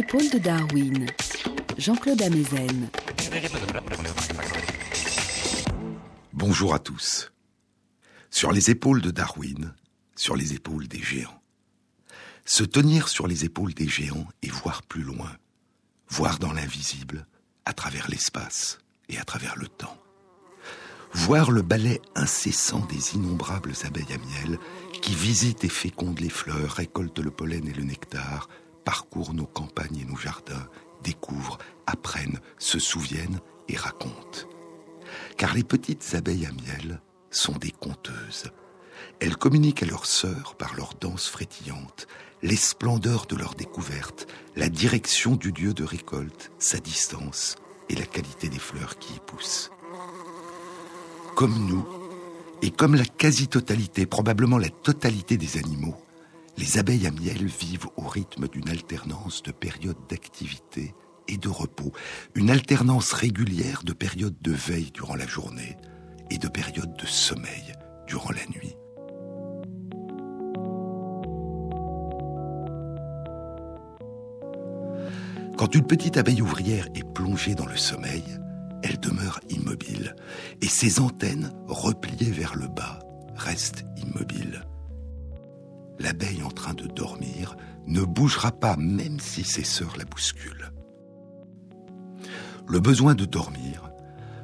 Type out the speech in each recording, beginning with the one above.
Épaules de Darwin, Jean-Claude Amezen. Bonjour à tous. Sur les épaules de Darwin, sur les épaules des géants. Se tenir sur les épaules des géants et voir plus loin, voir dans l'invisible, à travers l'espace et à travers le temps. Voir le balai incessant des innombrables abeilles à miel qui visitent et fécondent les fleurs, récoltent le pollen et le nectar, parcourent nos campagnes et nos jardins, découvrent, apprennent, se souviennent et racontent. Car les petites abeilles à miel sont des conteuses. Elles communiquent à leurs sœurs par leur danse frétillante, les splendeurs de leur découverte, la direction du lieu de récolte, sa distance et la qualité des fleurs qui y poussent. Comme nous, et comme la quasi-totalité, probablement la totalité des animaux, les abeilles à miel vivent au rythme d'une alternance de périodes d'activité et de repos, une alternance régulière de périodes de veille durant la journée et de périodes de sommeil durant la nuit. Quand une petite abeille ouvrière est plongée dans le sommeil, elle demeure immobile et ses antennes, repliées vers le bas, restent immobiles. L'abeille en train de dormir ne bougera pas même si ses sœurs la bousculent. Le besoin de dormir,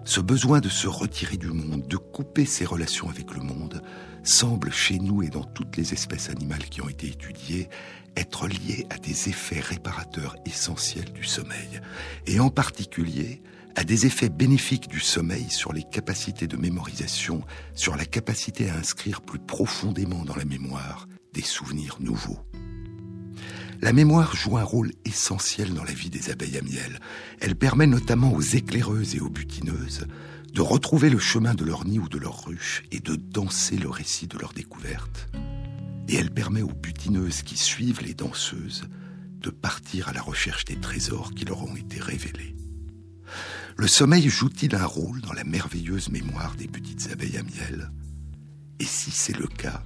ce besoin de se retirer du monde, de couper ses relations avec le monde, semble chez nous et dans toutes les espèces animales qui ont été étudiées être lié à des effets réparateurs essentiels du sommeil, et en particulier à des effets bénéfiques du sommeil sur les capacités de mémorisation, sur la capacité à inscrire plus profondément dans la mémoire souvenirs nouveaux. La mémoire joue un rôle essentiel dans la vie des abeilles à miel. Elle permet notamment aux éclaireuses et aux butineuses de retrouver le chemin de leur nid ou de leur ruche et de danser le récit de leur découverte. Et elle permet aux butineuses qui suivent les danseuses de partir à la recherche des trésors qui leur ont été révélés. Le sommeil joue-t-il un rôle dans la merveilleuse mémoire des petites abeilles à miel? Et si c'est le cas,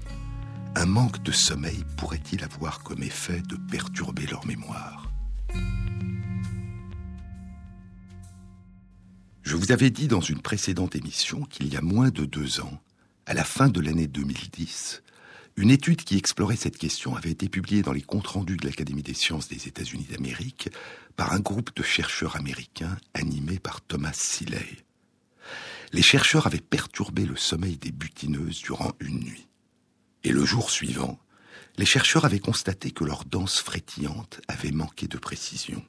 un manque de sommeil pourrait-il avoir comme effet de perturber leur mémoire? Je vous avais dit dans une précédente émission qu'il y a moins de deux ans, à la fin de l'année 2010, une étude qui explorait cette question avait été publiée dans les comptes rendus de l'Académie des sciences des États-Unis d'Amérique par un groupe de chercheurs américains animé par Thomas Seeley. Les chercheurs avaient perturbé le sommeil des butineuses durant une nuit. Et le jour suivant, les chercheurs avaient constaté que leur danse frétillante avait manqué de précision.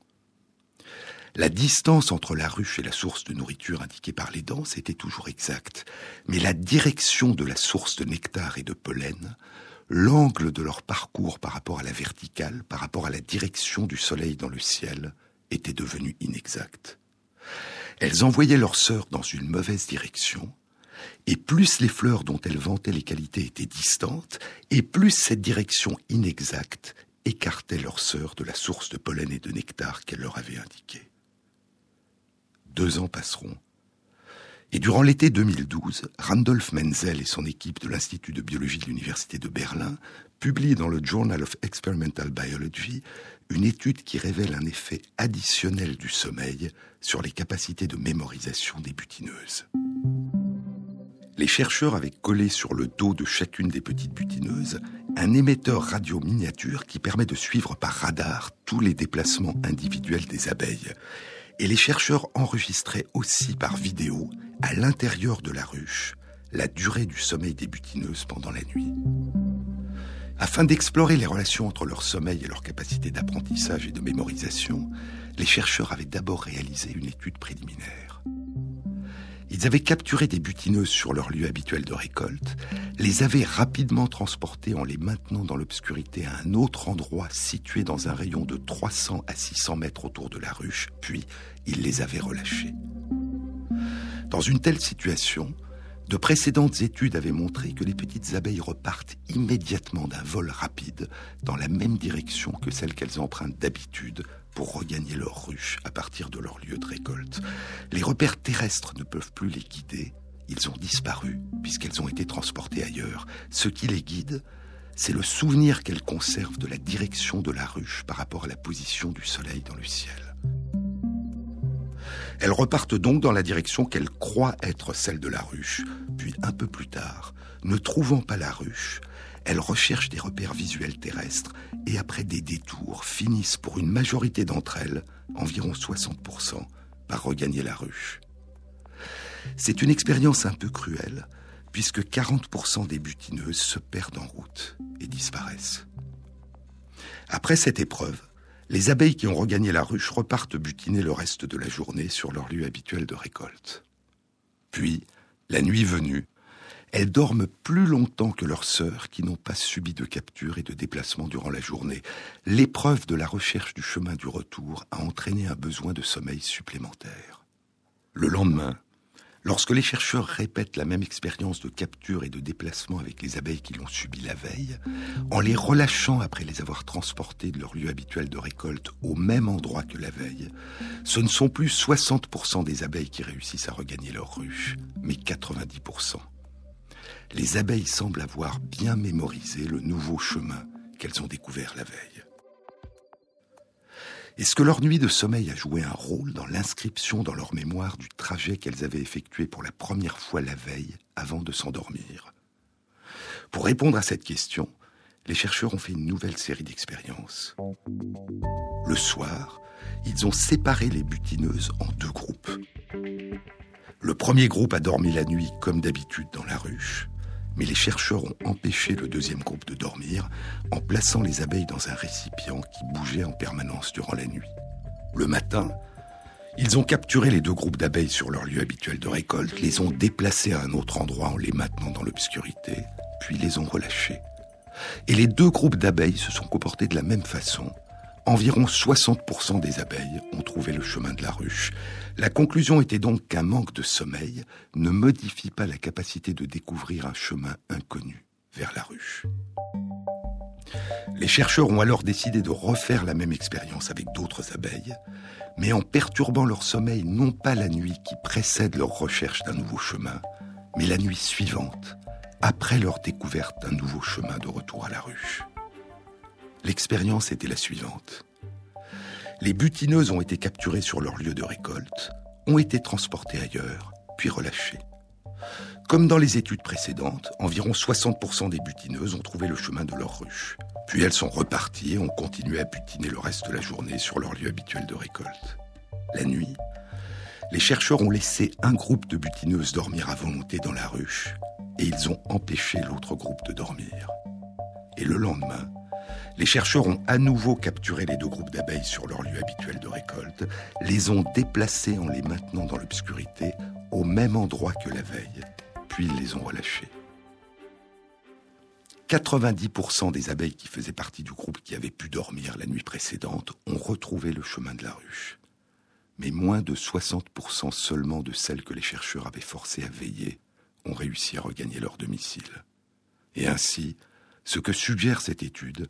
La distance entre la ruche et la source de nourriture indiquée par les danses était toujours exacte, mais la direction de la source de nectar et de pollen, l'angle de leur parcours par rapport à la verticale, par rapport à la direction du soleil dans le ciel, était devenu inexact. Elles envoyaient leurs sœurs dans une mauvaise direction, et plus les fleurs dont elles vantaient les qualités étaient distantes, et plus cette direction inexacte écartait leurs sœurs de la source de pollen et de nectar qu'elle leur avait indiquée. Deux ans passeront. Et durant l'été 2012, Randolph Menzel et son équipe de l'Institut de biologie de l'Université de Berlin publient dans le Journal of Experimental Biology une étude qui révèle un effet additionnel du sommeil sur les capacités de mémorisation des butineuses. Les chercheurs avaient collé sur le dos de chacune des petites butineuses un émetteur radio miniature qui permet de suivre par radar tous les déplacements individuels des abeilles et les chercheurs enregistraient aussi par vidéo, à l'intérieur de la ruche, la durée du sommeil des butineuses pendant la nuit. Afin d'explorer les relations entre leur sommeil et leur capacité d'apprentissage et de mémorisation, les chercheurs avaient d'abord réalisé une étude préliminaire. Ils avaient capturé des butineuses sur leur lieu habituel de récolte, les avaient rapidement transportées en les maintenant dans l'obscurité à un autre endroit situé dans un rayon de 300 à 600 mètres autour de la ruche, puis ils les avaient relâchées. Dans une telle situation, de précédentes études avaient montré que les petites abeilles repartent immédiatement d'un vol rapide dans la même direction que celle qu'elles empruntent d'habitude pour regagner leur ruche à partir de leur lieu de récolte. Les repères terrestres ne peuvent plus les guider, ils ont disparu puisqu'elles ont été transportées ailleurs. Ce qui les guide, c'est le souvenir qu'elles conservent de la direction de la ruche par rapport à la position du soleil dans le ciel. Elles repartent donc dans la direction qu'elles croient être celle de la ruche, puis un peu plus tard, ne trouvant pas la ruche, elles recherchent des repères visuels terrestres et après des détours finissent pour une majorité d'entre elles, environ 60%, par regagner la ruche. C'est une expérience un peu cruelle, puisque 40% des butineuses se perdent en route et disparaissent. Après cette épreuve, les abeilles qui ont regagné la ruche repartent butiner le reste de la journée sur leur lieu habituel de récolte. Puis, la nuit venue, elles dorment plus longtemps que leurs sœurs qui n'ont pas subi de capture et de déplacement durant la journée. L'épreuve de la recherche du chemin du retour a entraîné un besoin de sommeil supplémentaire. Le lendemain, Lorsque les chercheurs répètent la même expérience de capture et de déplacement avec les abeilles qui l'ont subi la veille, en les relâchant après les avoir transportées de leur lieu habituel de récolte au même endroit que la veille, ce ne sont plus 60% des abeilles qui réussissent à regagner leur ruche, mais 90%. Les abeilles semblent avoir bien mémorisé le nouveau chemin qu'elles ont découvert la veille. Est-ce que leur nuit de sommeil a joué un rôle dans l'inscription dans leur mémoire du trajet qu'elles avaient effectué pour la première fois la veille avant de s'endormir? Pour répondre à cette question, les chercheurs ont fait une nouvelle série d'expériences. Le soir, ils ont séparé les butineuses en deux groupes. Le premier groupe a dormi la nuit comme d'habitude dans la ruche mais les chercheurs ont empêché le deuxième groupe de dormir en plaçant les abeilles dans un récipient qui bougeait en permanence durant la nuit. Le matin, ils ont capturé les deux groupes d'abeilles sur leur lieu habituel de récolte, les ont déplacés à un autre endroit en les maintenant dans l'obscurité, puis les ont relâchés. Et les deux groupes d'abeilles se sont comportés de la même façon, Environ 60% des abeilles ont trouvé le chemin de la ruche. La conclusion était donc qu'un manque de sommeil ne modifie pas la capacité de découvrir un chemin inconnu vers la ruche. Les chercheurs ont alors décidé de refaire la même expérience avec d'autres abeilles, mais en perturbant leur sommeil non pas la nuit qui précède leur recherche d'un nouveau chemin, mais la nuit suivante, après leur découverte d'un nouveau chemin de retour à la ruche. L'expérience était la suivante. Les butineuses ont été capturées sur leur lieu de récolte, ont été transportées ailleurs, puis relâchées. Comme dans les études précédentes, environ 60% des butineuses ont trouvé le chemin de leur ruche. Puis elles sont reparties et ont continué à butiner le reste de la journée sur leur lieu habituel de récolte. La nuit, les chercheurs ont laissé un groupe de butineuses dormir à volonté dans la ruche et ils ont empêché l'autre groupe de dormir. Et le lendemain, les chercheurs ont à nouveau capturé les deux groupes d'abeilles sur leur lieu habituel de récolte, les ont déplacés en les maintenant dans l'obscurité au même endroit que la veille, puis les ont relâchés. 90% des abeilles qui faisaient partie du groupe qui avait pu dormir la nuit précédente ont retrouvé le chemin de la ruche. Mais moins de 60% seulement de celles que les chercheurs avaient forcées à veiller ont réussi à regagner leur domicile. Et ainsi, ce que suggère cette étude,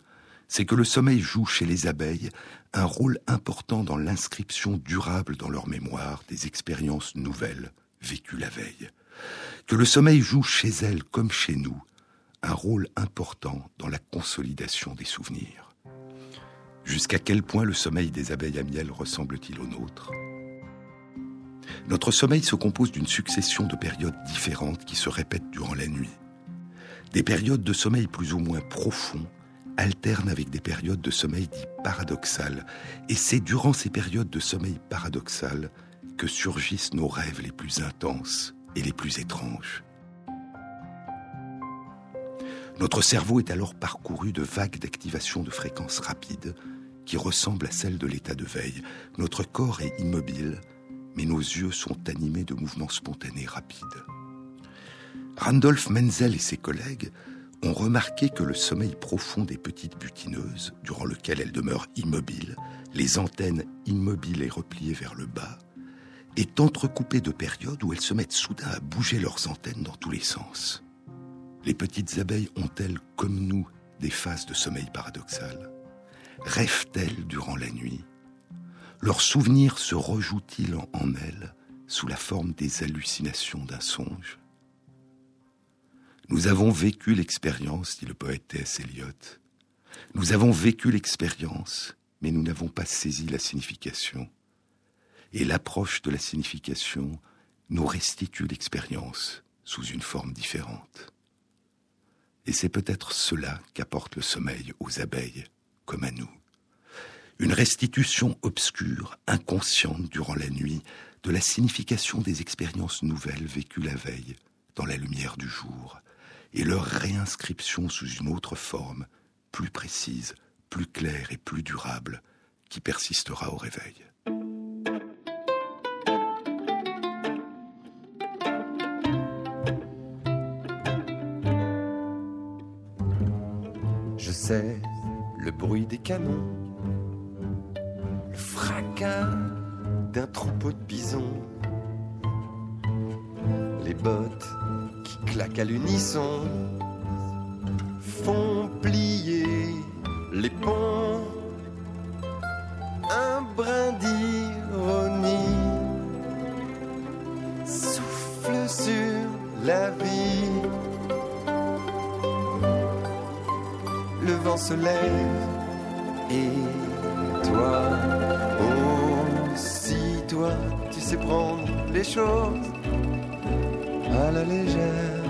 c'est que le sommeil joue chez les abeilles un rôle important dans l'inscription durable dans leur mémoire des expériences nouvelles vécues la veille. Que le sommeil joue chez elles comme chez nous un rôle important dans la consolidation des souvenirs. Jusqu'à quel point le sommeil des abeilles à miel ressemble-t-il au nôtre? Notre sommeil se compose d'une succession de périodes différentes qui se répètent durant la nuit. Des périodes de sommeil plus ou moins profonds alterne avec des périodes de sommeil dit paradoxales, et c'est durant ces périodes de sommeil paradoxal que surgissent nos rêves les plus intenses et les plus étranges. Notre cerveau est alors parcouru de vagues d'activation de fréquences rapides qui ressemblent à celles de l'état de veille. Notre corps est immobile, mais nos yeux sont animés de mouvements spontanés rapides. Randolph Menzel et ses collègues ont remarqué que le sommeil profond des petites butineuses, durant lequel elles demeurent immobiles, les antennes immobiles et repliées vers le bas, est entrecoupé de périodes où elles se mettent soudain à bouger leurs antennes dans tous les sens. Les petites abeilles ont-elles, comme nous, des phases de sommeil paradoxal? Rêvent-elles durant la nuit? Leurs souvenirs se rejouent-ils en elles sous la forme des hallucinations d'un songe? Nous avons vécu l'expérience, dit le poète T.S. Eliot. Nous avons vécu l'expérience, mais nous n'avons pas saisi la signification. Et l'approche de la signification nous restitue l'expérience sous une forme différente. Et c'est peut-être cela qu'apporte le sommeil aux abeilles, comme à nous. Une restitution obscure, inconsciente durant la nuit, de la signification des expériences nouvelles vécues la veille, dans la lumière du jour, et leur réinscription sous une autre forme, plus précise, plus claire et plus durable, qui persistera au réveil. Je sais le bruit des canons, le fracas d'un troupeau de bisons, les bottes qui claquent à l'unisson font plier les ponts. Un brin d'ironie souffle sur la vie. Le vent se lève et toi aussi, toi, tu sais prendre les choses à la légère.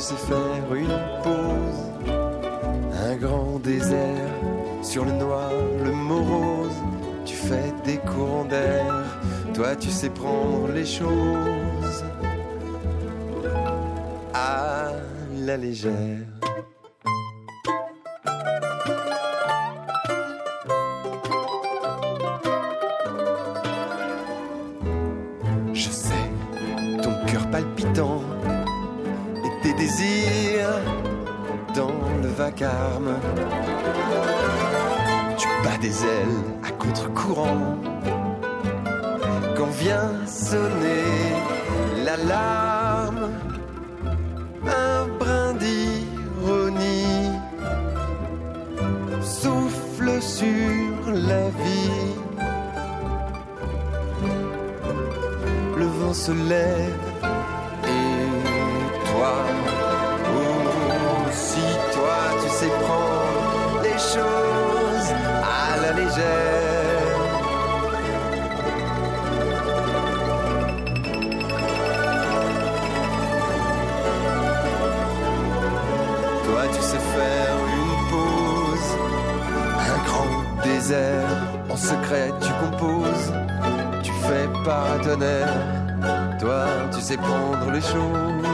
sais faire une pause. Un grand désert sur le noir, le morose. Tu fais des courants d'air. Toi, tu sais prendre les choses à la légère. Tu bats des ailes à contre-courant. Quand vient sonner l'alarme, En secret, tu composes, tu fais paratonnerre. Toi, tu sais prendre les choses.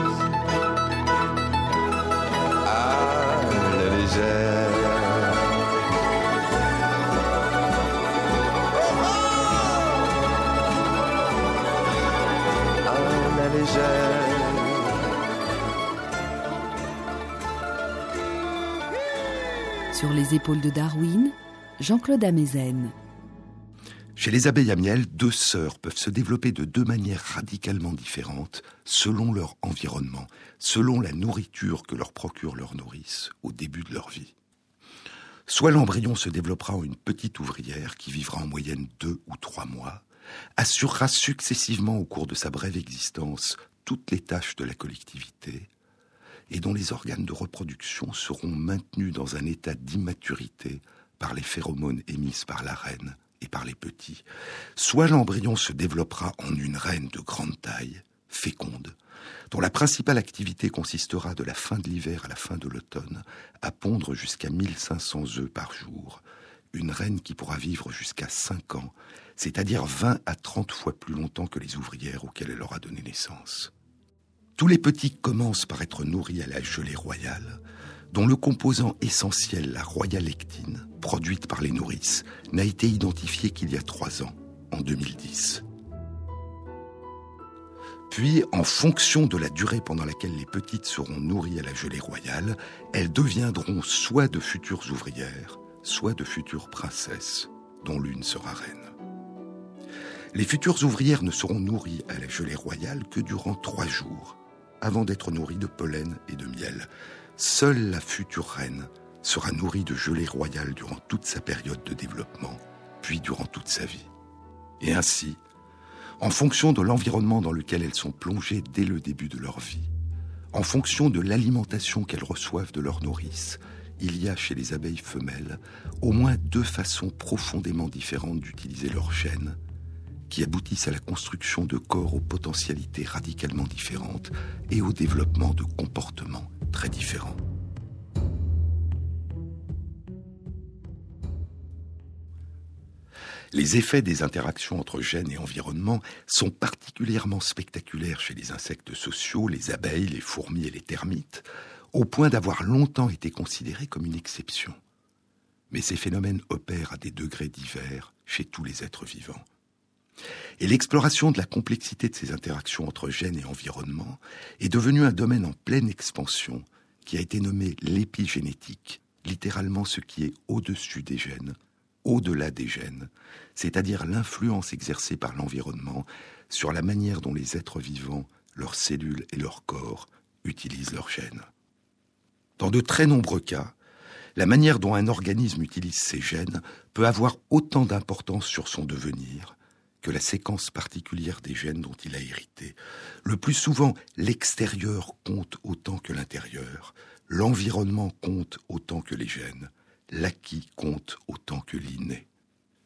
Sur les épaules de Darwin, Jean-Claude Amezen. Chez les abeilles à miel, deux sœurs peuvent se développer de deux manières radicalement différentes selon leur environnement, selon la nourriture que leur procure leur nourrice au début de leur vie. Soit l'embryon se développera en une petite ouvrière qui vivra en moyenne deux ou trois mois, assurera successivement au cours de sa brève existence toutes les tâches de la collectivité, et dont les organes de reproduction seront maintenus dans un état d'immaturité par les phéromones émises par la reine et par les petits, soit l'embryon se développera en une reine de grande taille, féconde, dont la principale activité consistera de la fin de l'hiver à la fin de l'automne à pondre jusqu'à 1500 œufs par jour, une reine qui pourra vivre jusqu'à 5 ans, c'est-à-dire 20 à 30 fois plus longtemps que les ouvrières auxquelles elle aura donné naissance. Tous les petits commencent par être nourris à la gelée royale, dont le composant essentiel, la royalectine, produite par les nourrices, n'a été identifié qu'il y a trois ans, en 2010. Puis, en fonction de la durée pendant laquelle les petites seront nourries à la gelée royale, elles deviendront soit de futures ouvrières, soit de futures princesses, dont l'une sera reine. Les futures ouvrières ne seront nourries à la gelée royale que durant trois jours, avant d'être nourries de pollen et de miel, seule la future reine sera nourrie de gelée royale durant toute sa période de développement, puis durant toute sa vie. Et ainsi, en fonction de l'environnement dans lequel elles sont plongées dès le début de leur vie, en fonction de l'alimentation qu'elles reçoivent de leur nourrice, il y a chez les abeilles femelles au moins deux façons profondément différentes d'utiliser leur chaîne, qui aboutissent à la construction de corps aux potentialités radicalement différentes et au développement de comportements très différents. Les effets des interactions entre gènes et environnement sont particulièrement spectaculaires chez les insectes sociaux, les abeilles, les fourmis et les termites, au point d'avoir longtemps été considérés comme une exception. Mais ces phénomènes opèrent à des degrés divers chez tous les êtres vivants. Et l'exploration de la complexité de ces interactions entre gènes et environnement est devenue un domaine en pleine expansion qui a été nommé l'épigénétique, littéralement ce qui est au-dessus des gènes, au-delà des gènes, c'est-à-dire l'influence exercée par l'environnement sur la manière dont les êtres vivants, leurs cellules et leurs corps utilisent leurs gènes. Dans de très nombreux cas, la manière dont un organisme utilise ses gènes peut avoir autant d'importance sur son devenir que la séquence particulière des gènes dont il a hérité. Le plus souvent, l'extérieur compte autant que l'intérieur, l'environnement compte autant que les gènes, l'acquis compte autant que l'inné.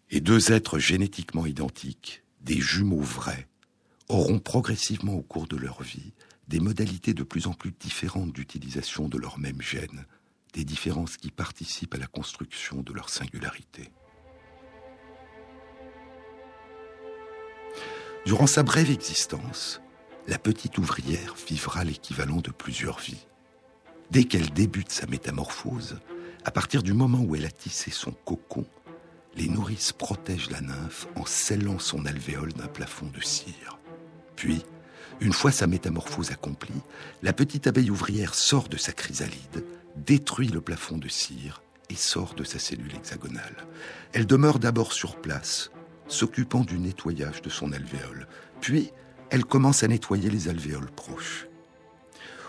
Et deux êtres génétiquement identiques, des jumeaux vrais, auront progressivement au cours de leur vie des modalités de plus en plus différentes d'utilisation de leur même gène, des différences qui participent à la construction de leur singularité. Durant sa brève existence, la petite ouvrière vivra l'équivalent de plusieurs vies. Dès qu'elle débute sa métamorphose, à partir du moment où elle a tissé son cocon, les nourrices protègent la nymphe en scellant son alvéole d'un plafond de cire. Puis, une fois sa métamorphose accomplie, la petite abeille ouvrière sort de sa chrysalide, détruit le plafond de cire et sort de sa cellule hexagonale. Elle demeure d'abord sur place, s'occupant du nettoyage de son alvéole. Puis, elle commence à nettoyer les alvéoles proches.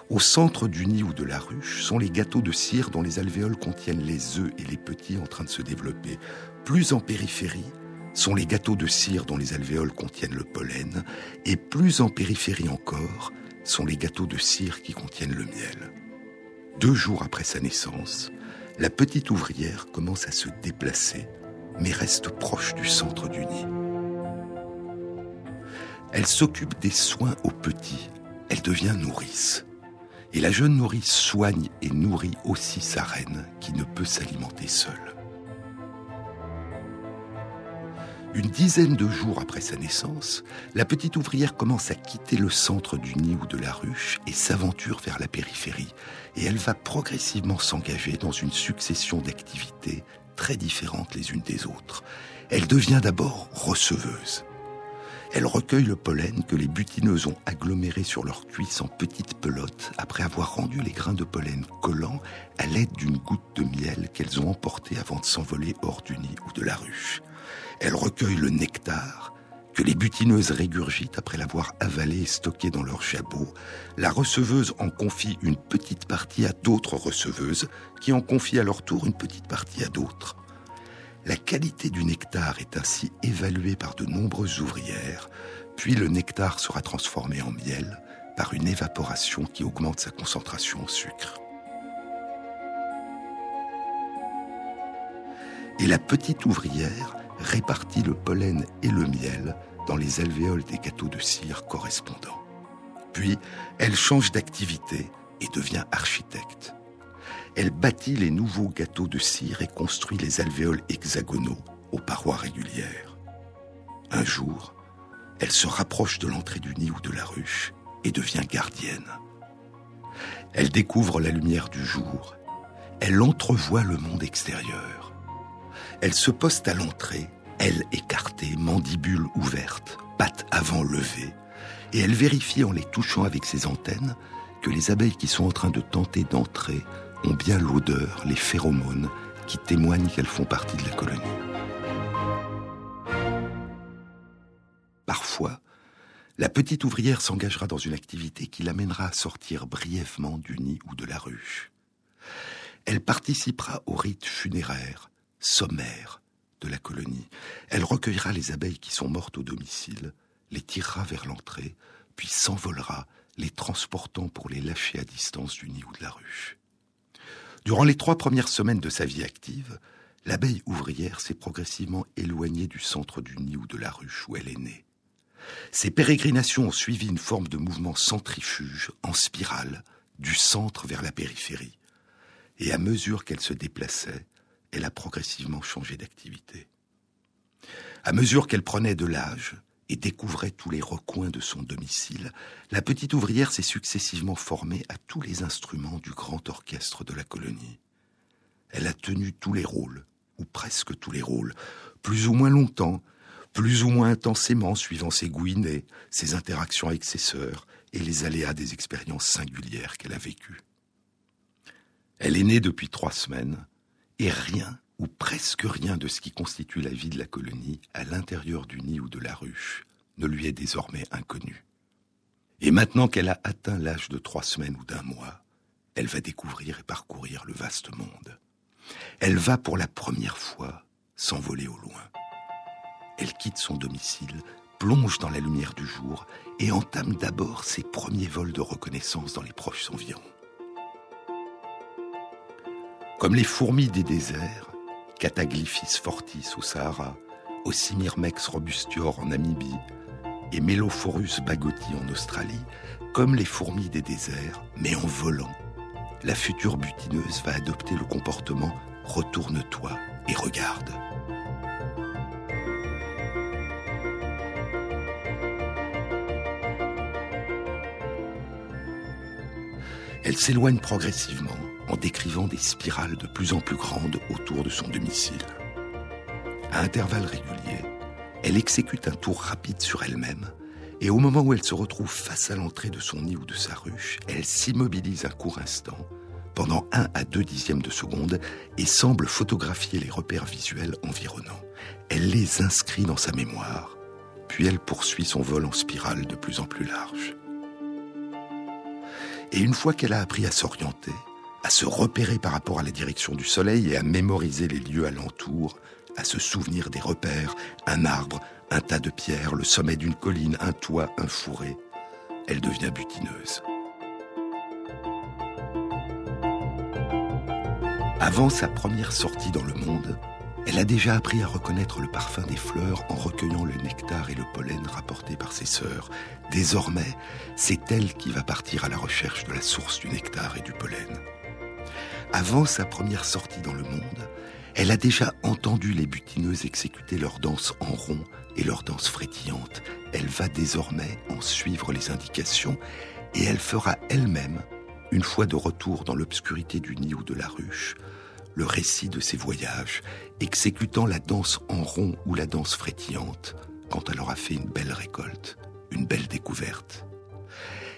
Au centre du nid ou de la ruche sont les gâteaux de cire dont les alvéoles contiennent les œufs et les petits en train de se développer. Plus en périphérie sont les gâteaux de cire dont les alvéoles contiennent le pollen, et plus en périphérie encore sont les gâteaux de cire qui contiennent le miel. Deux jours après sa naissance, la petite ouvrière commence à se déplacer, mais reste proche du centre du nid. Elle s'occupe des soins aux petits, elle devient nourrice. Et la jeune nourrice soigne et nourrit aussi sa reine qui ne peut s'alimenter seule. Une dizaine de jours après sa naissance, la petite ouvrière commence à quitter le centre du nid ou de la ruche et s'aventure vers la périphérie. Et elle va progressivement s'engager dans une succession d'activités très différentes les unes des autres. Elle devient d'abord receveuse. Elle recueille le pollen que les butineuses ont aggloméré sur leurs cuisses en petites pelotes après avoir rendu les grains de pollen collants à l'aide d'une goutte de miel qu'elles ont emporté avant de s'envoler hors du nid ou de la ruche. Elle recueille le nectar que les butineuses régurgitent après l'avoir avalé et stocké dans leur jabot. La receveuse en confie une petite partie à d'autres receveuses, qui en confient à leur tour une petite partie à d'autres. La qualité du nectar est ainsi évaluée par de nombreuses ouvrières, puis le nectar sera transformé en miel par une évaporation qui augmente sa concentration en sucre. Et la petite ouvrière répartit le pollen et le miel dans les alvéoles des gâteaux de cire correspondants. Puis, elle change d'activité et devient architecte elle bâtit les nouveaux gâteaux de cire et construit les alvéoles hexagonaux aux parois régulières. Un jour, elle se rapproche de l'entrée du nid ou de la ruche et devient gardienne. Elle découvre la lumière du jour. Elle entrevoit le monde extérieur. Elle se poste à l'entrée, ailes écartées, mandibule ouverte, pattes avant levées, et elle vérifie en les touchant avec ses antennes que les abeilles qui sont en train de tenter d'entrer ont bien l'odeur, les phéromones qui témoignent qu'elles font partie de la colonie. Parfois, la petite ouvrière s'engagera dans une activité qui l'amènera à sortir brièvement du nid ou de la ruche. Elle participera au rite funéraire, sommaire, de la colonie. Elle recueillera les abeilles qui sont mortes au domicile, les tirera vers l'entrée, puis s'envolera, les transportant pour les lâcher à distance du nid ou de la ruche. Durant les trois premières semaines de sa vie active, l'abeille ouvrière s'est progressivement éloignée du centre du nid ou de la ruche où elle est née. Ces pérégrinations ont suivi une forme de mouvement centrifuge, en spirale, du centre vers la périphérie. Et à mesure qu'elle se déplaçait, elle a progressivement changé d'activité. À mesure qu'elle prenait de l'âge et découvrait tous les recoins de son domicile, la petite ouvrière s'est successivement formée à tous les instruments du grand orchestre de la colonie. Elle a tenu tous les rôles, ou presque tous les rôles, plus ou moins longtemps, plus ou moins intensément suivant ses goûts innés, ses interactions avec ses sœurs et les aléas des expériences singulières qu'elle a vécues. Elle est née depuis trois semaines, et rien, ou presque rien de ce qui constitue la vie de la colonie à l'intérieur du nid ou de la ruche ne lui est désormais inconnu. Et maintenant qu'elle a atteint l'âge de trois semaines ou d'un mois, elle va découvrir et parcourir le vaste monde. Elle va pour la première fois s'envoler au loin. Elle quitte son domicile, plonge dans la lumière du jour et entame d'abord ses premiers vols de reconnaissance dans les proches environs. Comme les fourmis des déserts, Cataglyphis fortis au Sahara, Ocymirmex robustior en Namibie et Melophorus bagoti en Australie, comme les fourmis des déserts, mais en volant, la future butineuse va adopter le comportement retourne-toi et regarde. Elle s'éloigne progressivement en décrivant des spirales de plus en plus grandes autour de son domicile. À intervalles réguliers, elle exécute un tour rapide sur elle-même et au moment où elle se retrouve face à l'entrée de son nid ou de sa ruche, elle s'immobilise un court instant, pendant un à deux dixièmes de seconde, et semble photographier les repères visuels environnants. Elle les inscrit dans sa mémoire, puis elle poursuit son vol en spirale de plus en plus large. Et une fois qu'elle a appris à s'orienter, à se repérer par rapport à la direction du soleil et à mémoriser les lieux alentours, à se souvenir des repères, un arbre, un tas de pierres, le sommet d'une colline, un toit, un fourré, elle devient butineuse. Avant sa première sortie dans le monde, elle a déjà appris à reconnaître le parfum des fleurs en recueillant le nectar et le pollen rapportés par ses sœurs. Désormais, c'est elle qui va partir à la recherche de la source du nectar et du pollen. Avant sa première sortie dans le monde, elle a déjà entendu les butineuses exécuter leur danse en rond et leur danse frétillante. Elle va désormais en suivre les indications et elle fera elle-même, une fois de retour dans l'obscurité du nid ou de la ruche, le récit de ses voyages, exécutant la danse en rond ou la danse frétillante, quand elle aura fait une belle récolte, une belle découverte.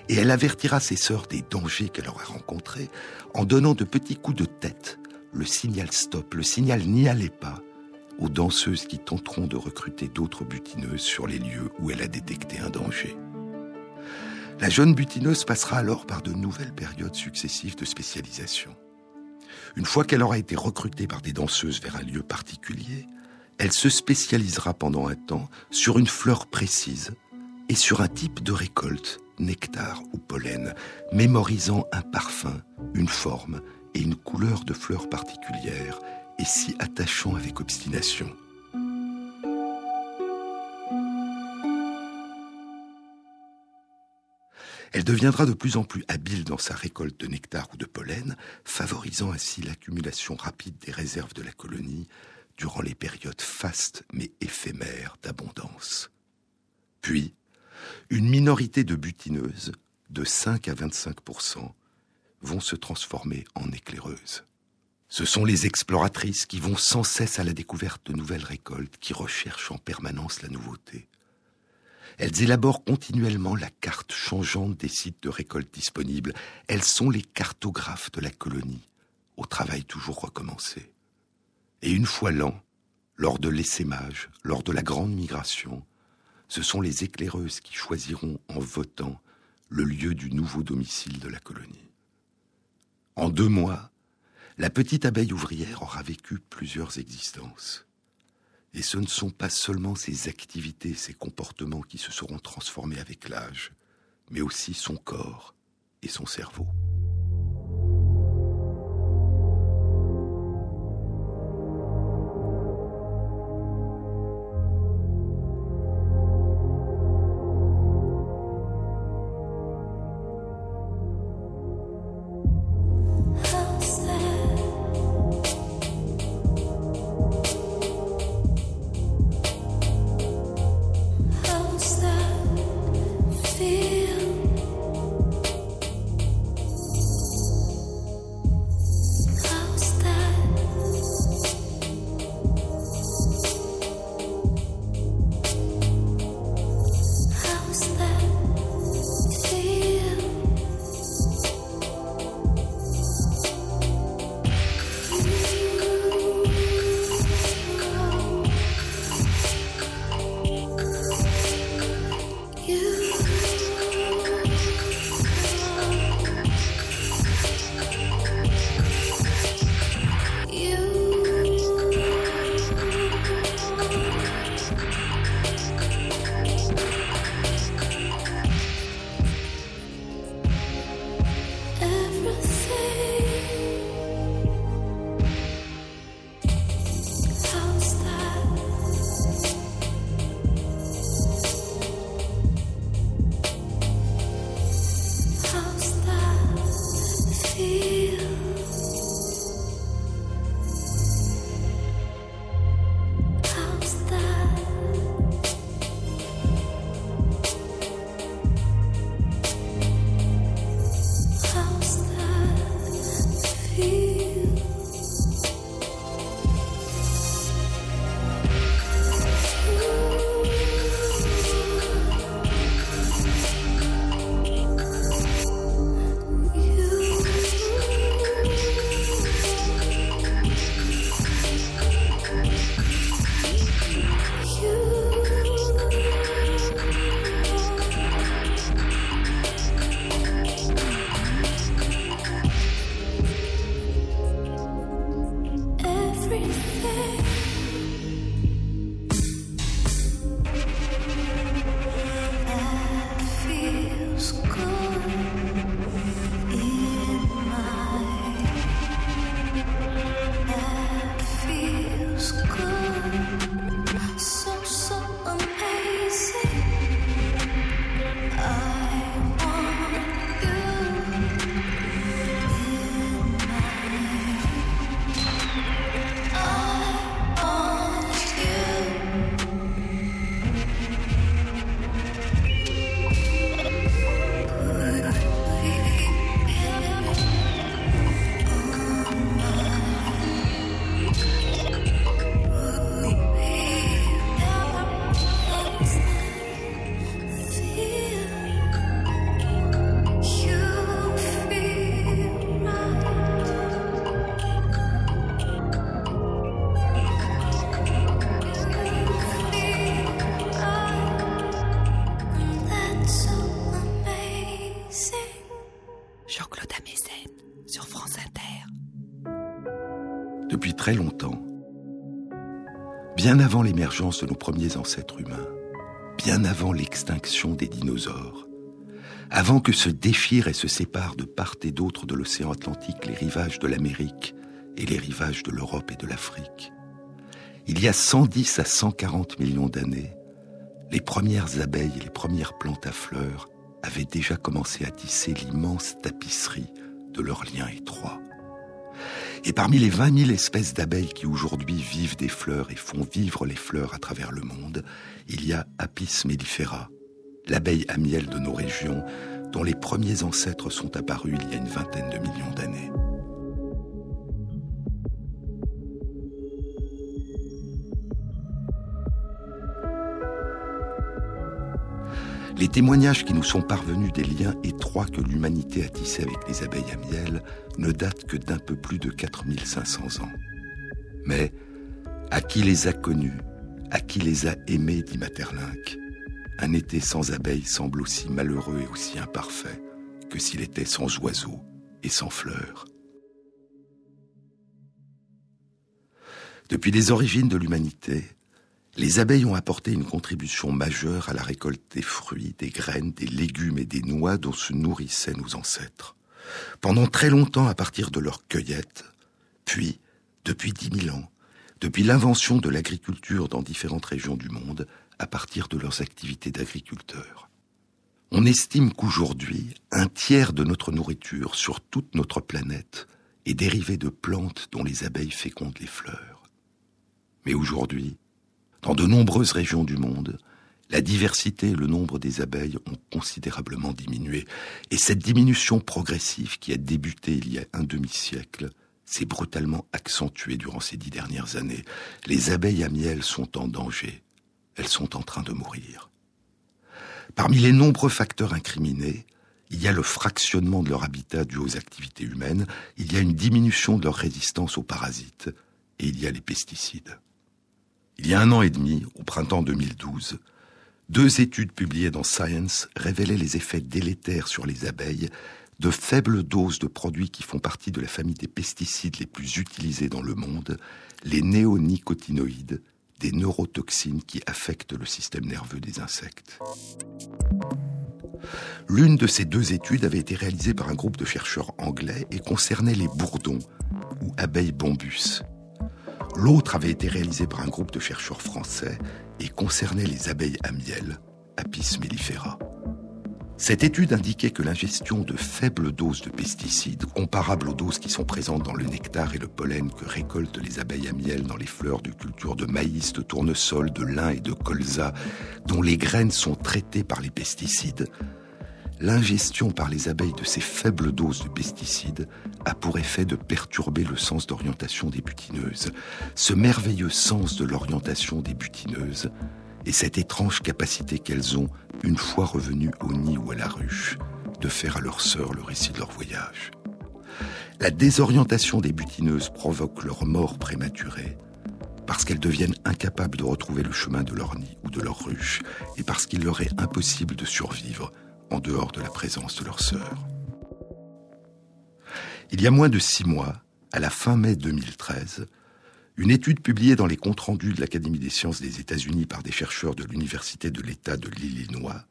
Et elle avertira ses sœurs des dangers qu'elle aura rencontrés en donnant de petits coups de tête, le signal stop, le signal n'y allez pas, aux danseuses qui tenteront de recruter d'autres butineuses sur les lieux où elle a détecté un danger. La jeune butineuse passera alors par de nouvelles périodes successives de spécialisation. Une fois qu'elle aura été recrutée par des danseuses vers un lieu particulier, elle se spécialisera pendant un temps sur une fleur précise et sur un type de récolte, nectar ou pollen, mémorisant un parfum, une forme et une couleur de fleurs particulières et s'y attachant avec obstination. Elle deviendra de plus en plus habile dans sa récolte de nectar ou de pollen, favorisant ainsi l'accumulation rapide des réserves de la colonie durant les périodes fastes mais éphémères d'abondance. Puis, une minorité de butineuses, de 5 à 25% vont se transformer en éclaireuses. Ce sont les exploratrices qui vont sans cesse à la découverte de nouvelles récoltes, qui recherchent en permanence la nouveauté. Elles élaborent continuellement la carte changeante des sites de récolte disponibles. Elles sont les cartographes de la colonie, au travail toujours recommencé. Et une fois l'an, lors de l'essaimage, lors de la grande migration, ce sont les éclaireuses qui choisiront en votant le lieu du nouveau domicile de la colonie. En deux mois, la petite abeille ouvrière aura vécu plusieurs existences. Et ce ne sont pas seulement ses activités, ses comportements qui se seront transformés avec l'âge, mais aussi son corps et son cerveau. Bien avant l'émergence de nos premiers ancêtres humains, bien avant l'extinction des dinosaures, avant que se déchirent et se séparent de part et d'autre de l'océan Atlantique les rivages de l'Amérique et les rivages de l'Europe et de l'Afrique. Il y a 110 à 140 millions d'années, les premières abeilles et les premières plantes à fleurs avaient déjà commencé à tisser l'immense tapisserie de leurs liens étroits. Et parmi les 20 000 espèces d'abeilles qui aujourd'hui vivent des fleurs et font vivre les fleurs à travers le monde, il y a Apis mellifera, l'abeille à miel de nos régions, dont les premiers ancêtres sont apparus il y a une vingtaine de millions d'années. Les témoignages qui nous sont parvenus des liens étroits que l'humanité a tissés avec les abeilles à miel ne datent que d'un peu plus de 4500 ans. Mais à qui les a connus, à qui les a aimés, dit Materlinck, un été sans abeilles semble aussi malheureux et aussi imparfait que s'il était sans oiseaux et sans fleurs. Depuis les origines de l'humanité, les abeilles ont apporté une contribution majeure à la récolte des fruits, des graines, des légumes et des noix dont se nourrissaient nos ancêtres. Pendant très longtemps à partir de leur cueillette, puis, depuis dix mille ans, depuis l'invention de l'agriculture dans différentes régions du monde, à partir de leurs activités d'agriculteurs. On estime qu'aujourd'hui, un tiers de notre nourriture sur toute notre planète est dérivé de plantes dont les abeilles fécondent les fleurs. Mais aujourd'hui, dans de nombreuses régions du monde, la diversité et le nombre des abeilles ont considérablement diminué, et cette diminution progressive qui a débuté il y a un demi-siècle s'est brutalement accentuée durant ces dix dernières années. Les abeilles à miel sont en danger, elles sont en train de mourir. Parmi les nombreux facteurs incriminés, il y a le fractionnement de leur habitat dû aux activités humaines, il y a une diminution de leur résistance aux parasites, et il y a les pesticides. Il y a un an et demi, au printemps 2012, deux études publiées dans Science révélaient les effets délétères sur les abeilles de faibles doses de produits qui font partie de la famille des pesticides les plus utilisés dans le monde, les néonicotinoïdes, des neurotoxines qui affectent le système nerveux des insectes. L'une de ces deux études avait été réalisée par un groupe de chercheurs anglais et concernait les bourdons, ou abeilles bombus. L'autre avait été réalisée par un groupe de chercheurs français et concernait les abeilles à miel, Apis mellifera. Cette étude indiquait que l'ingestion de faibles doses de pesticides, comparables aux doses qui sont présentes dans le nectar et le pollen que récoltent les abeilles à miel dans les fleurs de culture de maïs, de tournesol, de lin et de colza, dont les graines sont traitées par les pesticides, l'ingestion par les abeilles de ces faibles doses de pesticides a pour effet de perturber le sens d'orientation des butineuses. Ce merveilleux sens de l'orientation des butineuses et cette étrange capacité qu'elles ont, une fois revenues au nid ou à la ruche, de faire à leur sœur le récit de leur voyage. La désorientation des butineuses provoque leur mort prématurée, parce qu'elles deviennent incapables de retrouver le chemin de leur nid ou de leur ruche, et parce qu'il leur est impossible de survivre en dehors de la présence de leur sœur. Il y a moins de six mois, à la fin mai 2013, une étude publiée dans les comptes rendus de l'Académie des sciences des États-Unis par des chercheurs de l'Université de l'État de l'Illinois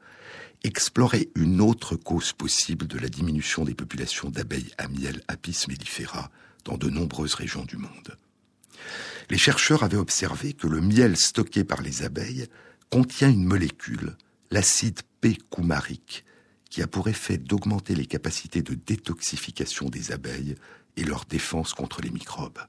explorait une autre cause possible de la diminution des populations d'abeilles à miel Apis mellifera dans de nombreuses régions du monde. Les chercheurs avaient observé que le miel stocké par les abeilles contient une molécule, l'acide P-coumarique, qui a pour effet d'augmenter les capacités de détoxification des abeilles et leur défense contre les microbes.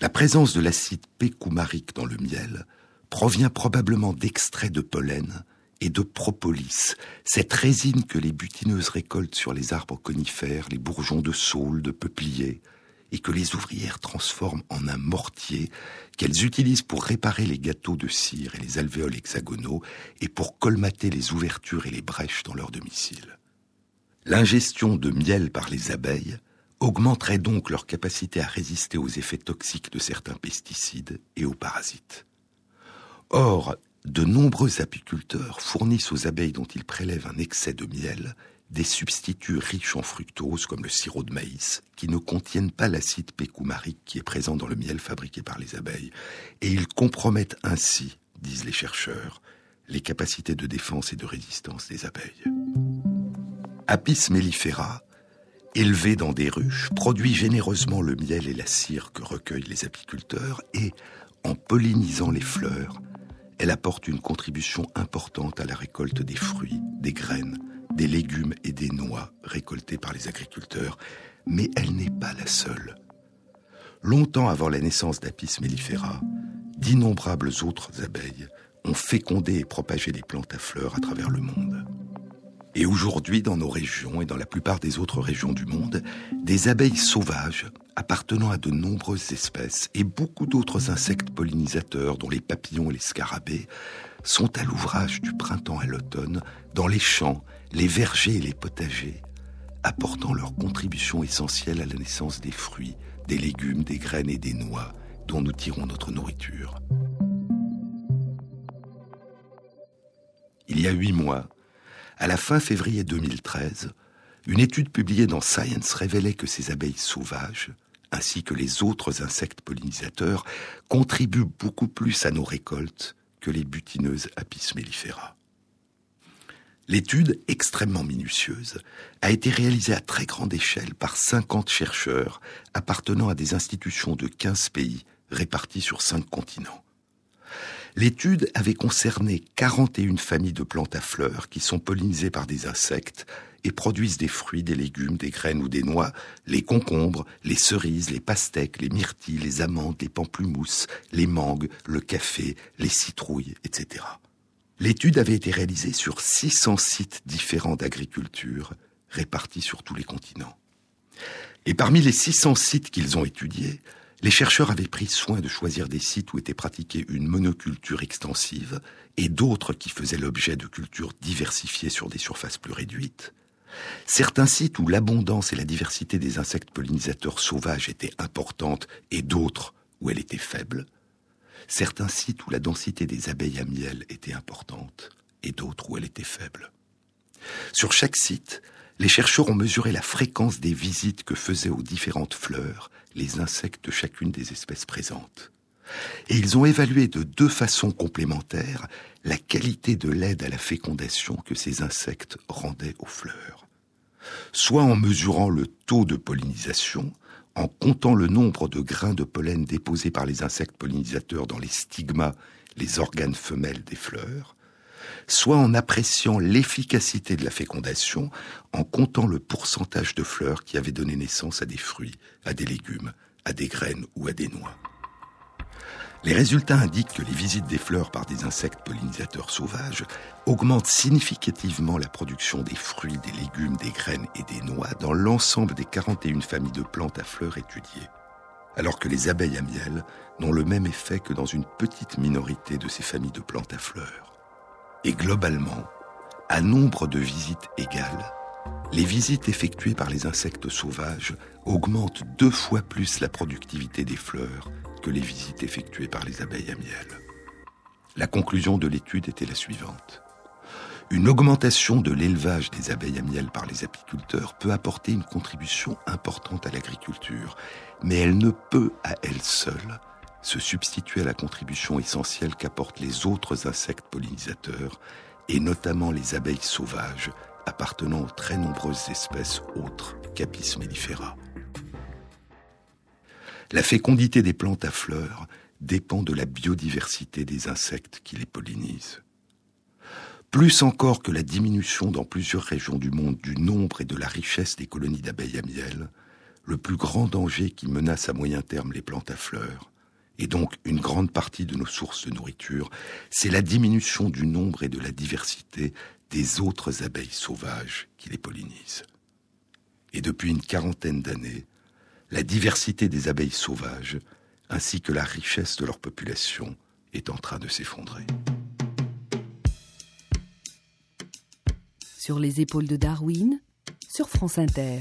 La présence de l'acide P-coumarique dans le miel provient probablement d'extraits de pollen et de propolis, cette résine que les butineuses récoltent sur les arbres conifères, les bourgeons de saule, de peuplier, et que les ouvrières transforment en un mortier qu'elles utilisent pour réparer les gâteaux de cire et les alvéoles hexagonaux et pour colmater les ouvertures et les brèches dans leur domicile. L'ingestion de miel par les abeilles augmenterait donc leur capacité à résister aux effets toxiques de certains pesticides et aux parasites. Or, de nombreux apiculteurs fournissent aux abeilles dont ils prélèvent un excès de miel des substituts riches en fructose comme le sirop de maïs qui ne contiennent pas l'acide pécoumarique qui est présent dans le miel fabriqué par les abeilles et ils compromettent ainsi, disent les chercheurs, les capacités de défense et de résistance des abeilles. Apis mellifera Élevé dans des ruches, produit généreusement le miel et la cire que recueillent les apiculteurs et, en pollinisant les fleurs, elle apporte une contribution importante à la récolte des fruits, des graines, des légumes et des noix récoltés par les agriculteurs, mais elle n'est pas la seule. Longtemps avant la naissance d'Apis mellifera, d'innombrables autres abeilles ont fécondé et propagé les plantes à fleurs à travers le monde. Et aujourd'hui, dans nos régions et dans la plupart des autres régions du monde, des abeilles sauvages appartenant à de nombreuses espèces et beaucoup d'autres insectes pollinisateurs, dont les papillons et les scarabées, sont à l'ouvrage du printemps à l'automne dans les champs, les vergers et les potagers, apportant leur contribution essentielle à la naissance des fruits, des légumes, des graines et des noix dont nous tirons notre nourriture. Il y a huit mois, à la fin février 2013, une étude publiée dans Science révélait que ces abeilles sauvages, ainsi que les autres insectes pollinisateurs, contribuent beaucoup plus à nos récoltes que les butineuses Apis mellifera. L'étude, extrêmement minutieuse, a été réalisée à très grande échelle par 50 chercheurs appartenant à des institutions de 15 pays répartis sur 5 continents. L'étude avait concerné 41 familles de plantes à fleurs qui sont pollinisées par des insectes et produisent des fruits, des légumes, des graines ou des noix, les concombres, les cerises, les pastèques, les myrtilles, les amandes, les pamplemousses, les mangues, le café, les citrouilles, etc. L'étude avait été réalisée sur 600 sites différents d'agriculture répartis sur tous les continents. Et parmi les 600 sites qu'ils ont étudiés, les chercheurs avaient pris soin de choisir des sites où était pratiquée une monoculture extensive et d'autres qui faisaient l'objet de cultures diversifiées sur des surfaces plus réduites. Certains sites où l'abondance et la diversité des insectes pollinisateurs sauvages étaient importantes et d'autres où elle était faible. Certains sites où la densité des abeilles à miel était importante et d'autres où elle était faible. Sur chaque site, les chercheurs ont mesuré la fréquence des visites que faisaient aux différentes fleurs les insectes de chacune des espèces présentes. Et ils ont évalué de deux façons complémentaires la qualité de l'aide à la fécondation que ces insectes rendaient aux fleurs. Soit en mesurant le taux de pollinisation, en comptant le nombre de grains de pollen déposés par les insectes pollinisateurs dans les stigmas, les organes femelles des fleurs, soit en appréciant l'efficacité de la fécondation en comptant le pourcentage de fleurs qui avaient donné naissance à des fruits, à des légumes, à des graines ou à des noix. Les résultats indiquent que les visites des fleurs par des insectes pollinisateurs sauvages augmentent significativement la production des fruits, des légumes, des graines et des noix dans l'ensemble des 41 familles de plantes à fleurs étudiées, alors que les abeilles à miel n'ont le même effet que dans une petite minorité de ces familles de plantes à fleurs. Et globalement, à nombre de visites égales, les visites effectuées par les insectes sauvages augmentent deux fois plus la productivité des fleurs que les visites effectuées par les abeilles à miel. La conclusion de l'étude était la suivante. Une augmentation de l'élevage des abeilles à miel par les apiculteurs peut apporter une contribution importante à l'agriculture, mais elle ne peut à elle seule se substituer à la contribution essentielle qu'apportent les autres insectes pollinisateurs, et notamment les abeilles sauvages appartenant aux très nombreuses espèces autres qu'Apis mellifera. La fécondité des plantes à fleurs dépend de la biodiversité des insectes qui les pollinisent. Plus encore que la diminution dans plusieurs régions du monde du nombre et de la richesse des colonies d'abeilles à miel, le plus grand danger qui menace à moyen terme les plantes à fleurs, et donc une grande partie de nos sources de nourriture, c'est la diminution du nombre et de la diversité des autres abeilles sauvages qui les pollinisent. Et depuis une quarantaine d'années, la diversité des abeilles sauvages, ainsi que la richesse de leur population, est en train de s'effondrer. Sur les épaules de Darwin, sur France Inter.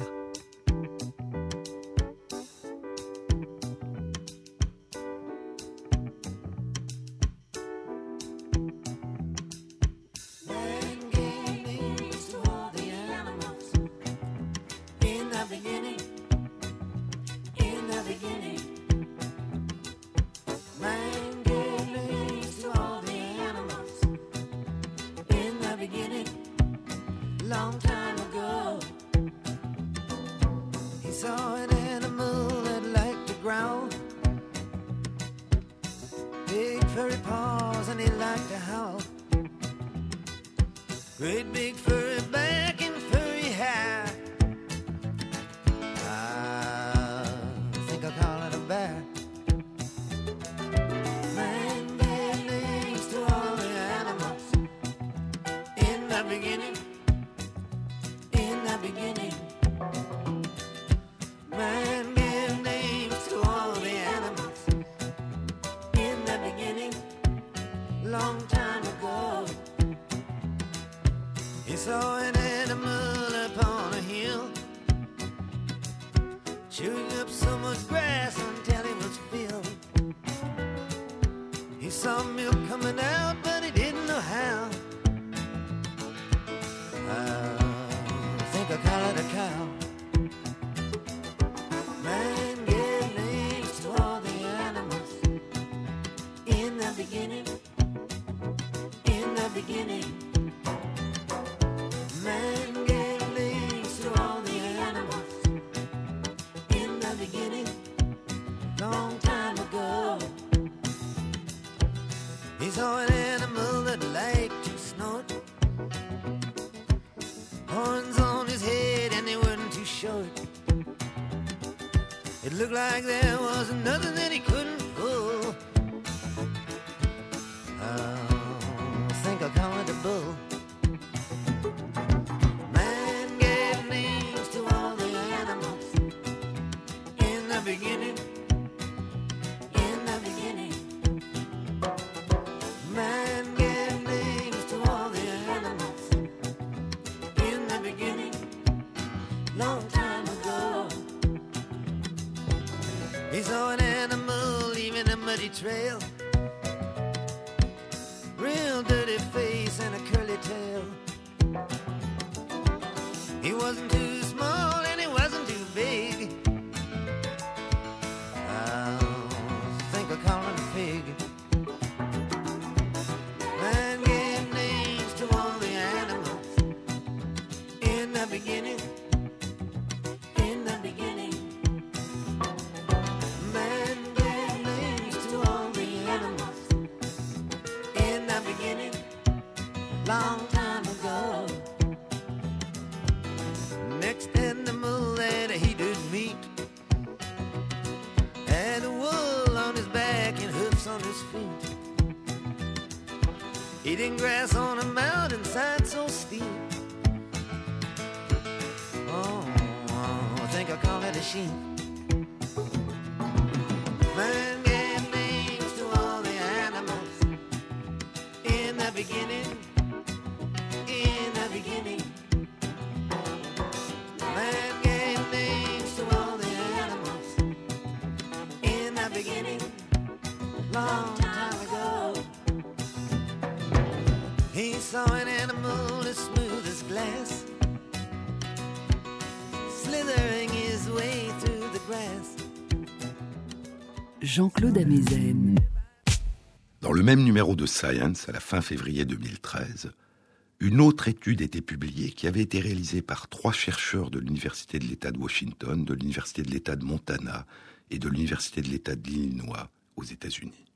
Muddy trail. Real dirty face and a curly tail. He wasn't too Jean-Claude Amezen. Dans le même numéro de Science, à la fin février 2013, une autre étude était publiée qui avait été réalisée par trois chercheurs de l'Université de l'État de Washington, de l'Université de l'État de Montana et de l'Université de l'État de l'Illinois aux États-Unis.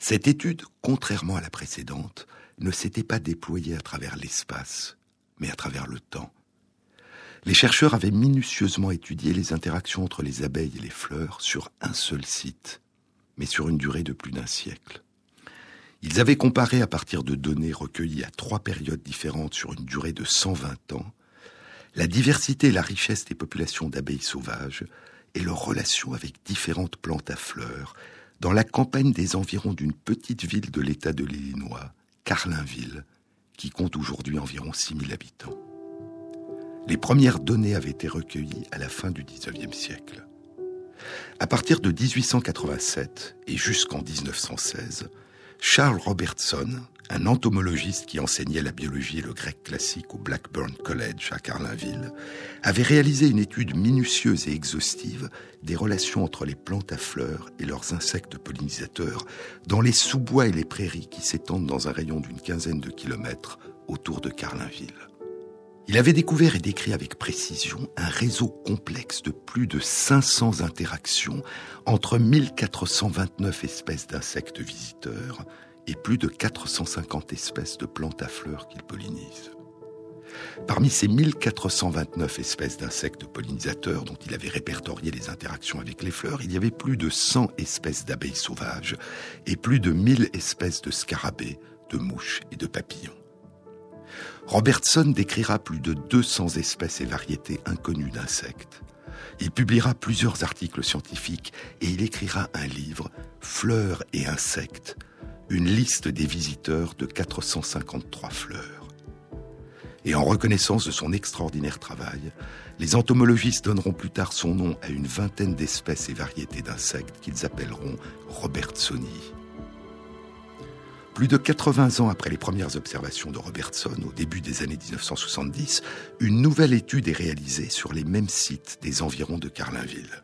Cette étude, contrairement à la précédente, ne s'était pas déployée à travers l'espace, mais à travers le temps. Les chercheurs avaient minutieusement étudié les interactions entre les abeilles et les fleurs sur un seul site, mais sur une durée de plus d'un siècle. Ils avaient comparé à partir de données recueillies à trois périodes différentes sur une durée de 120 ans, la diversité et la richesse des populations d'abeilles sauvages et leur relation avec différentes plantes à fleurs dans la campagne des environs d'une petite ville de l'État de l'Illinois, Carlinville, qui compte aujourd'hui environ 6000 habitants. Les premières données avaient été recueillies à la fin du XIXe siècle. À partir de 1887 et jusqu'en 1916, Charles Robertson, un entomologiste qui enseignait la biologie et le grec classique au Blackburn College à Carlinville, avait réalisé une étude minutieuse et exhaustive des relations entre les plantes à fleurs et leurs insectes pollinisateurs dans les sous-bois et les prairies qui s'étendent dans un rayon d'une quinzaine de kilomètres autour de Carlinville. Il avait découvert et décrit avec précision un réseau complexe de plus de 500 interactions entre 1429 espèces d'insectes visiteurs et plus de 450 espèces de plantes à fleurs qu'il pollinise. Parmi ces 1429 espèces d'insectes pollinisateurs dont il avait répertorié les interactions avec les fleurs, il y avait plus de 100 espèces d'abeilles sauvages et plus de 1000 espèces de scarabées, de mouches et de papillons. Robertson décrira plus de 200 espèces et variétés inconnues d'insectes. Il publiera plusieurs articles scientifiques et il écrira un livre, Fleurs et insectes, une liste des visiteurs de 453 fleurs. Et en reconnaissance de son extraordinaire travail, les entomologistes donneront plus tard son nom à une vingtaine d'espèces et variétés d'insectes qu'ils appelleront Robertsoni. Plus de 80 ans après les premières observations de Robertson, au début des années 1970, une nouvelle étude est réalisée sur les mêmes sites des environs de Carlinville.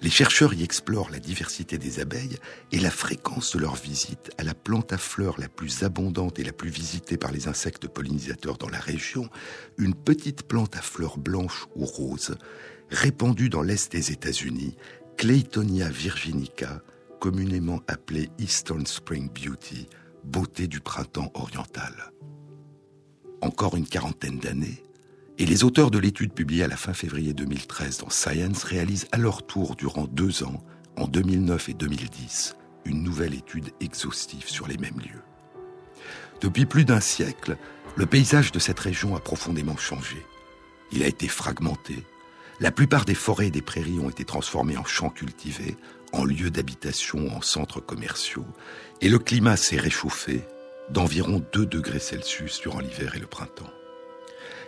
Les chercheurs y explorent la diversité des abeilles et la fréquence de leur visite à la plante à fleurs la plus abondante et la plus visitée par les insectes pollinisateurs dans la région, une petite plante à fleurs blanches ou roses, répandue dans l'est des États-Unis, Claytonia virginica, communément appelée Eastern Spring Beauty, beauté du printemps oriental. Encore une quarantaine d'années, Et les auteurs de l'étude publiée à la fin février 2013 dans Science réalisent à leur tour durant deux ans, en 2009 et 2010, une nouvelle étude exhaustive sur les mêmes lieux. Depuis plus d'un siècle, le paysage de cette région a profondément changé. Il a été fragmenté. La plupart des forêts et des prairies ont été transformées en champs cultivés, en lieux d'habitation, en centres commerciaux, et le climat s'est réchauffé d'environ 2 degrés Celsius durant l'hiver et le printemps.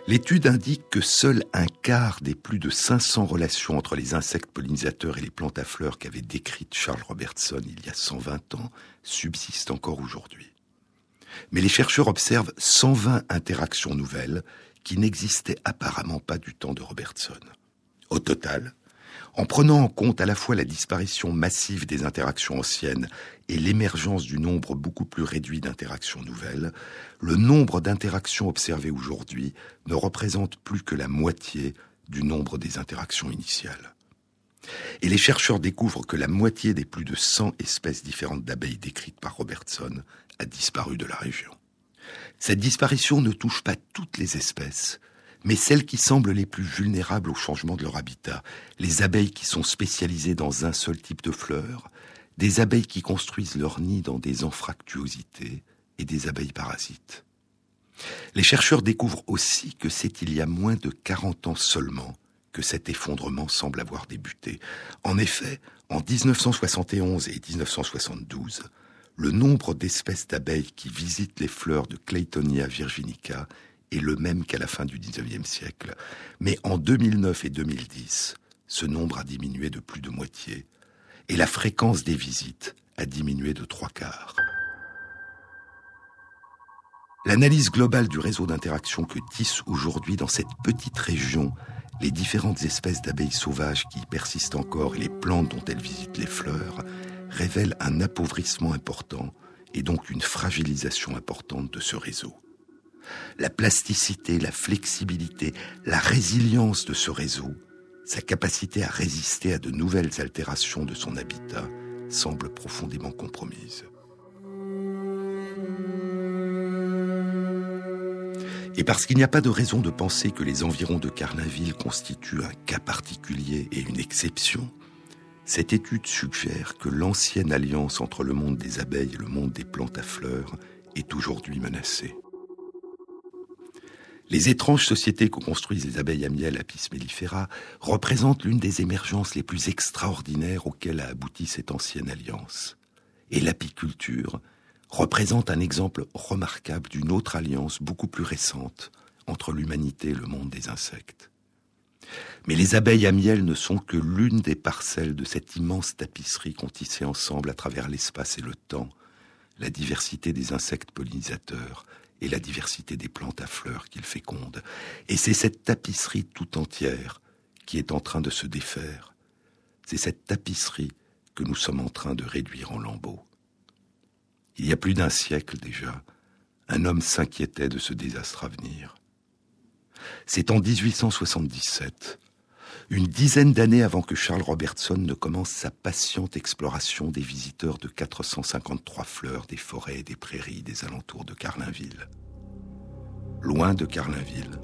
L'étude indique que seul un quart des plus de 500 relations entre les insectes pollinisateurs et les plantes à fleurs qu'avait décrites Charles Robertson il y a 120 ans subsistent encore aujourd'hui. Mais les chercheurs observent 120 interactions nouvelles qui n'existaient apparemment pas du temps de Robertson. Au total, en prenant en compte à la fois la disparition massive des interactions anciennes et l'émergence du nombre beaucoup plus réduit d'interactions nouvelles, le nombre d'interactions observées aujourd'hui ne représente plus que la moitié du nombre des interactions initiales. Et les chercheurs découvrent que la moitié des plus de 100 espèces différentes d'abeilles décrites par Robertson a disparu de la région. Cette disparition ne touche pas toutes les espèces, mais celles qui semblent les plus vulnérables au changement de leur habitat, les abeilles qui sont spécialisées dans un seul type de fleurs, des abeilles qui construisent leur nid dans des anfractuosités et des abeilles parasites. Les chercheurs découvrent aussi que c'est il y a moins de 40 ans seulement que cet effondrement semble avoir débuté. En effet, en 1971 et 1972, le nombre d'espèces d'abeilles qui visitent les fleurs de Claytonia virginica est le même qu'à la fin du XIXe siècle. Mais en 2009 et 2010, ce nombre a diminué de plus de moitié et la fréquence des visites a diminué de trois quarts. L'analyse globale du réseau d'interaction que tissent aujourd'hui dans cette petite région les différentes espèces d'abeilles sauvages qui y persistent encore et les plantes dont elles visitent les fleurs révèle un appauvrissement important et donc une fragilisation importante de ce réseau. La plasticité, la flexibilité, la résilience de ce réseau, sa capacité à résister à de nouvelles altérations de son habitat semble profondément compromise. Et parce qu'il n'y a pas de raison de penser que les environs de Carlinville constituent un cas particulier et une exception, cette étude suggère que l'ancienne alliance entre le monde des abeilles et le monde des plantes à fleurs est aujourd'hui menacée. Les étranges sociétés que construisent les abeilles à miel Apis mellifera représentent l'une des émergences les plus extraordinaires auxquelles a abouti cette ancienne alliance. Et l'apiculture représente un exemple remarquable d'une autre alliance beaucoup plus récente entre l'humanité et le monde des insectes. Mais les abeilles à miel ne sont que l'une des parcelles de cette immense tapisserie qu'ont tissée ensemble à travers l'espace et le temps la diversité des insectes pollinisateurs et la diversité des plantes à fleurs qu'ils fécondent. Et c'est cette tapisserie tout entière qui est en train de se défaire. C'est cette tapisserie que nous sommes en train de réduire en lambeaux. Il y a plus d'un siècle déjà, un homme s'inquiétait de ce désastre à venir. C'est en 1877, une dizaine d'années avant que Charles Robertson ne commence sa patiente exploration des visiteurs de 453 fleurs des forêts et des prairies des alentours de Carlinville. Loin de Carlinville,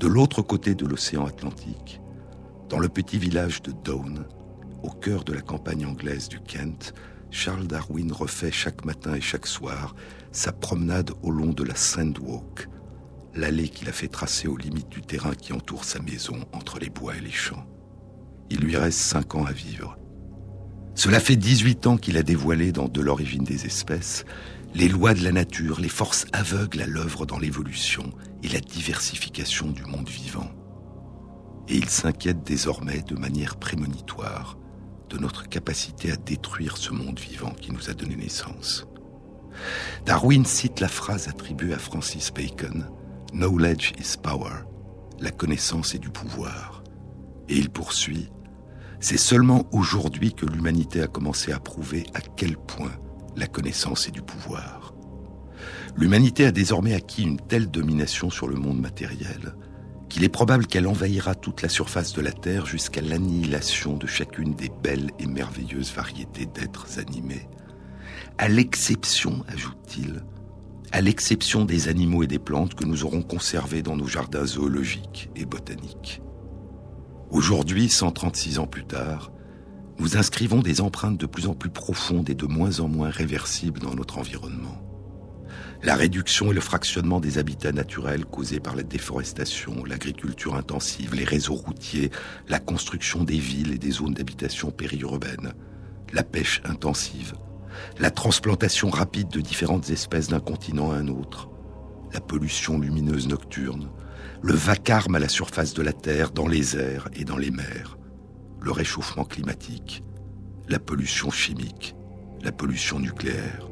de l'autre côté de l'océan Atlantique, dans le petit village de Down, au cœur de la campagne anglaise du Kent, Charles Darwin refait chaque matin et chaque soir sa promenade au long de la Sandwalk, l'allée qu'il a fait tracer aux limites du terrain qui entoure sa maison entre les bois et les champs. Il lui reste cinq ans à vivre. Cela fait 18 ans qu'il a dévoilé dans De l'origine des espèces les lois de la nature, les forces aveugles à l'œuvre dans l'évolution et la diversification du monde vivant. Et il s'inquiète désormais de manière prémonitoire de notre capacité à détruire ce monde vivant qui nous a donné naissance. Darwin cite la phrase attribuée à Francis Bacon Knowledge is power. La connaissance est du pouvoir. Et il poursuit C'est seulement aujourd'hui que l'humanité a commencé à prouver à quel point la connaissance est du pouvoir. L'humanité a désormais acquis une telle domination sur le monde matériel qu'il est probable qu'elle envahira toute la surface de la Terre jusqu'à l'annihilation de chacune des belles et merveilleuses variétés d'êtres animés, à l'exception, ajoute-t-il, à l'exception des animaux et des plantes que nous aurons conservés dans nos jardins zoologiques et botaniques. Aujourd'hui, 136 ans plus tard, nous inscrivons des empreintes de plus en plus profondes et de moins en moins réversibles dans notre environnement. La réduction et le fractionnement des habitats naturels causés par la déforestation, l'agriculture intensive, les réseaux routiers, la construction des villes et des zones d'habitation périurbaines, la pêche intensive, la transplantation rapide de différentes espèces d'un continent à un autre, la pollution lumineuse nocturne, le vacarme à la surface de la Terre, dans les airs et dans les mers, le réchauffement climatique, la pollution chimique, la pollution nucléaire.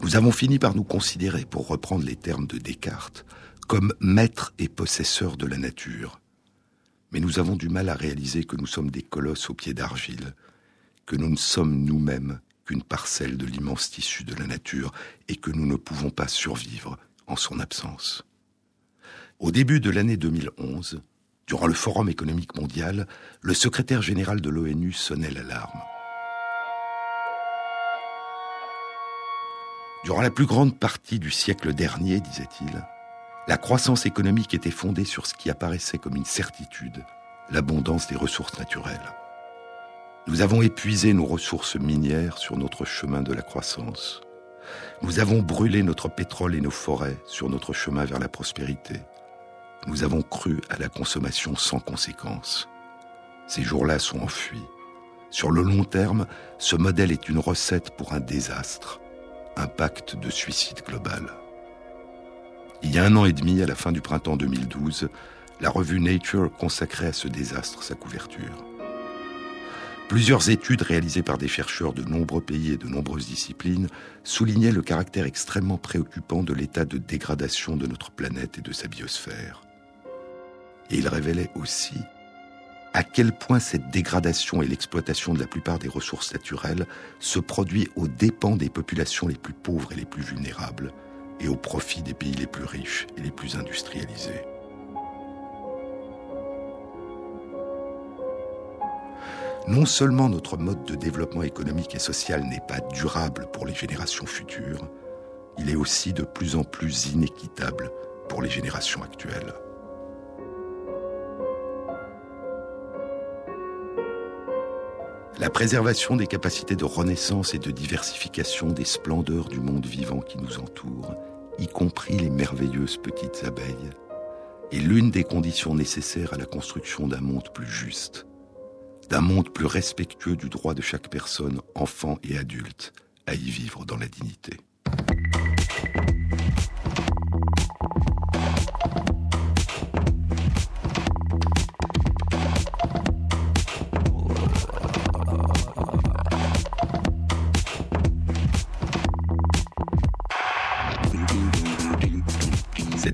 Nous avons fini par nous considérer, pour reprendre les termes de Descartes, comme maîtres et possesseurs de la nature. Mais nous avons du mal à réaliser que nous sommes des colosses aux pieds d'argile, que nous ne sommes nous-mêmes qu'une parcelle de l'immense tissu de la nature et que nous ne pouvons pas survivre en son absence. Au début de l'année 2011, durant le Forum économique mondial, le secrétaire général de l'ONU sonnait l'alarme. Durant la plus grande partie du siècle dernier, disait-il, la croissance économique était fondée sur ce qui apparaissait comme une certitude, l'abondance des ressources naturelles. Nous avons épuisé nos ressources minières sur notre chemin de la croissance. Nous avons brûlé notre pétrole et nos forêts sur notre chemin vers la prospérité. Nous avons cru à la consommation sans conséquence. Ces jours-là sont enfuis. Sur le long terme, ce modèle est une recette pour un désastre un pacte de suicide global. Il y a un an et demi, à la fin du printemps 2012, la revue Nature consacrait à ce désastre sa couverture. Plusieurs études réalisées par des chercheurs de nombreux pays et de nombreuses disciplines soulignaient le caractère extrêmement préoccupant de l'état de dégradation de notre planète et de sa biosphère. Et ils révélaient aussi à quel point cette dégradation et l'exploitation de la plupart des ressources naturelles se produit aux dépens des populations les plus pauvres et les plus vulnérables, et au profit des pays les plus riches et les plus industrialisés. Non seulement notre mode de développement économique et social n'est pas durable pour les générations futures, il est aussi de plus en plus inéquitable pour les générations actuelles. La préservation des capacités de renaissance et de diversification des splendeurs du monde vivant qui nous entoure, y compris les merveilleuses petites abeilles, est l'une des conditions nécessaires à la construction d'un monde plus juste, d'un monde plus respectueux du droit de chaque personne, enfant et adulte, à y vivre dans la dignité.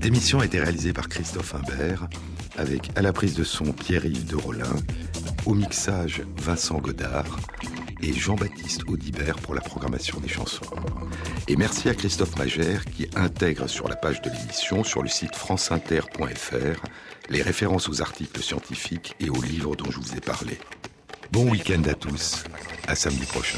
Cette émission a été réalisée par Christophe Imbert, avec à la prise de son Pierre-Yves de Rollin, au mixage Vincent Godard et Jean-Baptiste Audibert pour la programmation des chansons. Et merci à Christophe Magère qui intègre sur la page de l'émission, sur le site franceinter.fr, les références aux articles scientifiques et aux livres dont je vous ai parlé. Bon week-end à tous, à samedi prochain.